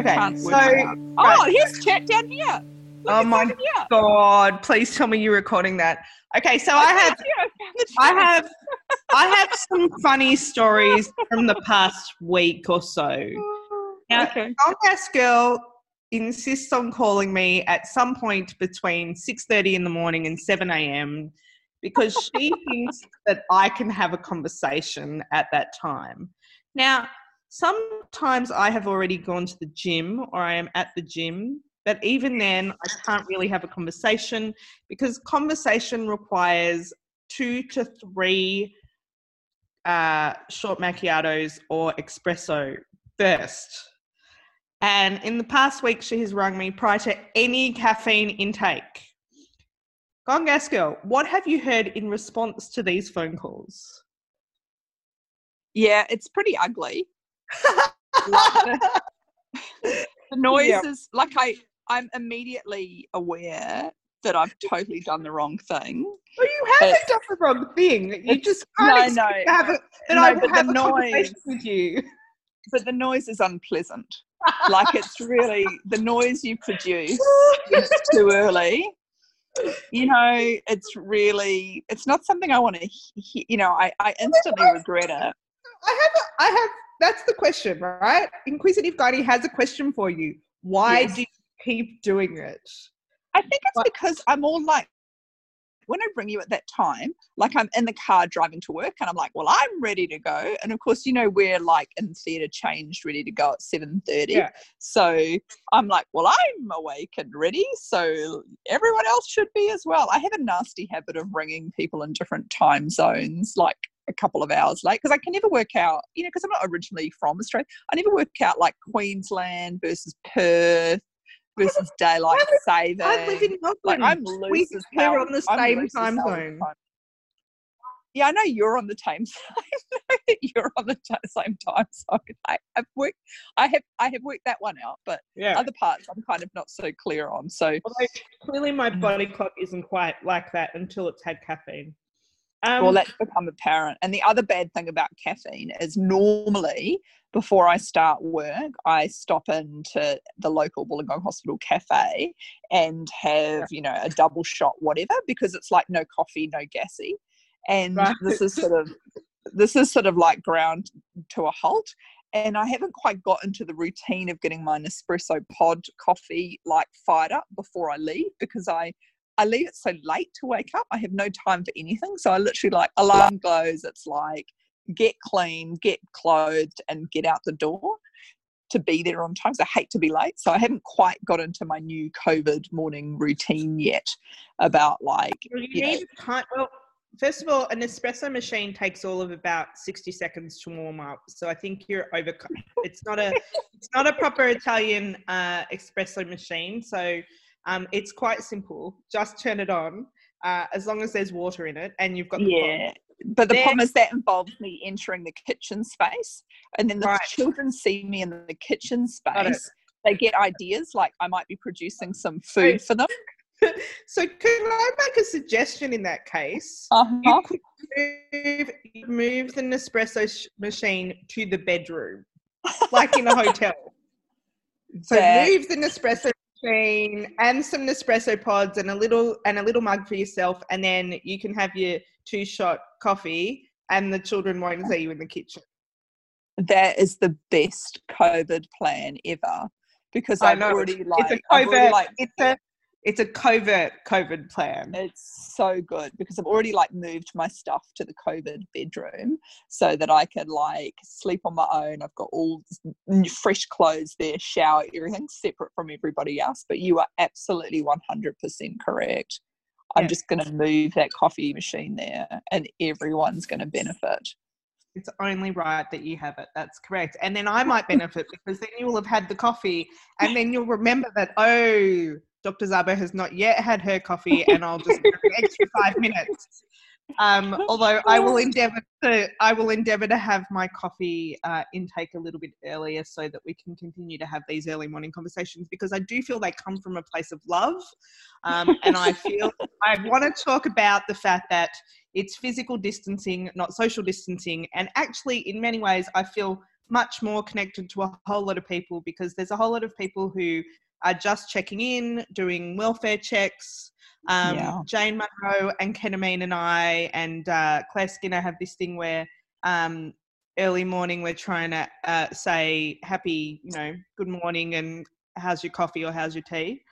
Okay, can't so work. Oh, right. here's chat down here. Look, Oh my here. God, please tell me you're recording that. Okay, so I have I found I have I have some funny stories from the past week or so. Now, okay. Gas girl insists on calling me at some point between 6.30 in the morning and 7 a.m. because she thinks that I can have a conversation at that time. Now, sometimes I have already gone to the gym or I am at the gym, but even then I can't really have a conversation because conversation requires two to three uh, short macchiatos or espresso first. And in the past week, she has rung me prior to any caffeine intake. Gone Gas Girl, what have you heard in response to these phone calls? Yeah, it's pretty ugly. The noise Yeah. is like I I'm immediately aware that I've totally done the wrong thing. Well, you haven't done the wrong thing. You just no, can't no. expect have a, that No, I will the have a noise- conversation with you. But the noise is unpleasant. Like it's really the noise you produce is too early. You know, it's really it's not something I want to he- you know, I, I instantly regret it. I have, a, I have. That's the question, right? Inquisitive Guardy has a question for you. Why Yes. do you keep doing it? I think it's because I'm all like, when I bring you at that time, like I'm in the car driving to work, and I'm like, well, I'm ready to go. And of course, you know, we're like in theatre changed, ready to go at seven thirty. Yeah. So I'm like, well, I'm awake and ready. So everyone else should be as well. I have a nasty habit of ringing people in different time zones, like a couple of hours late, because I can never work out, you know, because I'm not originally from Australia. I never work out like Queensland versus Perth versus daylight saving. I live in Melbourne. Like I'm We- hell. on the same time hell all the zone. Yeah, I know you're on the same. I know that you're on the t- same time zone. I have worked. I have. I have worked that one out, but yeah. other parts I'm kind of not so clear on. So Although clearly my mm. body clock isn't quite like that until it's had caffeine. Um, well, that's become apparent. And the other bad thing about caffeine is normally before I start work, I stop into the local Wollongong Hospital cafe and have, you know, a double shot, whatever, because it's like no coffee, no gassy. And Right. this is sort of this is sort of like ground to a halt. And I haven't quite got into the routine of getting my Nespresso pod coffee like fired up before I leave because I I leave it so late to wake up. I have no time for anything. So I literally like alarm goes, it's like get clean, get clothed, and get out the door to be there on time. So I hate to be late. So I haven't quite got into my new COVID morning routine yet about like Well, you you know- time. Well, first of all, an espresso machine takes all of about sixty seconds to warm up. So I think you're over. It's not a. It's not a proper Italian uh, espresso machine. So um, it's quite simple. Just turn it on. Uh, as long as there's water in it, and you've got the yeah. But the Then- problem is that involves me entering the kitchen space, and then the Right. children see me in the kitchen space. They get ideas like I might be producing some food for them. So can I make a suggestion in that case? Uh-huh. You could move, move the Nespresso sh- machine to the bedroom, like in a hotel. So That- move the Nespresso machine and some Nespresso pods and a little and a little mug for yourself, and then you can have your two shot coffee, and the children won't see you in the kitchen. that is the best COVID plan ever because I I've know, already like it's a I've covert. like it's a it's a covert COVID plan. it's so good because I've already like moved my stuff to the COVID bedroom so that I can like sleep on my own. I've got all fresh clothes there, shower, everything separate from everybody else. But you are absolutely 100% correct. I'm Yeah. just going to move that coffee machine there and everyone's going to benefit. It's only right that you have it. That's correct. And then I might benefit because then you will have had the coffee and then you'll remember that, oh, Dr. Zabo has not yet had her coffee and I'll just give an extra five minutes. Um, although I will endeavour to, I will endeavour to have my coffee uh, intake a little bit earlier so that we can continue to have these early morning conversations because I do feel they come from a place of love, um, and I feel I want to talk about the fact that it's physical distancing, not social distancing, and actually, in many ways, I feel much more connected to a whole lot of people because there's a whole lot of people who are just checking in, doing welfare checks. Um, Yeah. Jane Munro and Ketamine and I and uh, Claire Skinner have this thing where um, early morning we're trying to uh, say happy, you know, good morning and how's your coffee or how's your tea.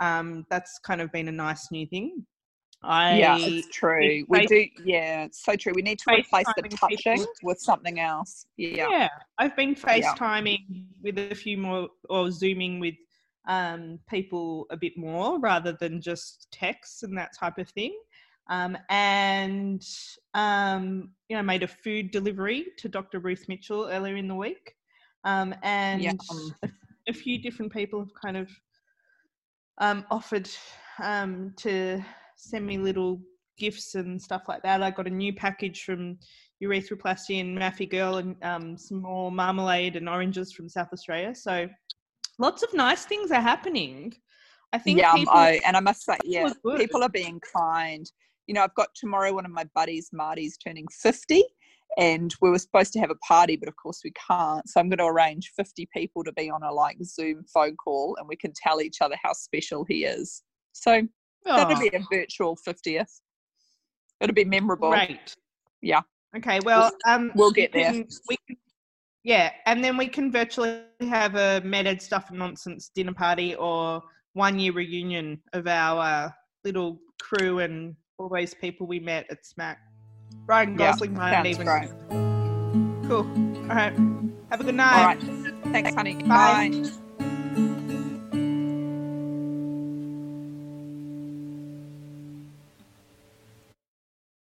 Um, that's kind of been a nice new thing. I yeah, it's true. We do. Yeah, it's so true. We need to replace the touching people. with something else. Yeah. yeah. I've been Yeah. FaceTiming with a few more or Zooming with um, people a bit more rather than just texts and that type of thing. Um, and um, you know, made a food delivery to Dr. Ruth Mitchell earlier in the week. Um, and Yeah. a, a few different people have kind of um, offered um, to send me little gifts and stuff like that. I got a new package from Urethroplasty and Maffy Girl and um, some more marmalade and oranges from South Australia. So lots of nice things are happening. I think yeah, um, people, and I must say, yeah, people are being kind. You know, I've got tomorrow one of my buddies, Marty's turning 50, and we were supposed to have a party, but of course we can't. So I'm going to arrange 50 people to be on a like Zoom phone call and we can tell each other how special he is. So that'll Oh, be a virtual 50th. It'll be memorable. great. Yeah. Okay. Well, um, we'll we get there. can- we can- yeah, and then we can virtually have a Meded Stuff and Nonsense dinner party or one year reunion of our uh, little crew and all those people we met at Smack. Ryan Yeah, Gosling might Sounds even. great. Cool. All right. Have a good night. All right. Thanks, honey. Bye. Bye.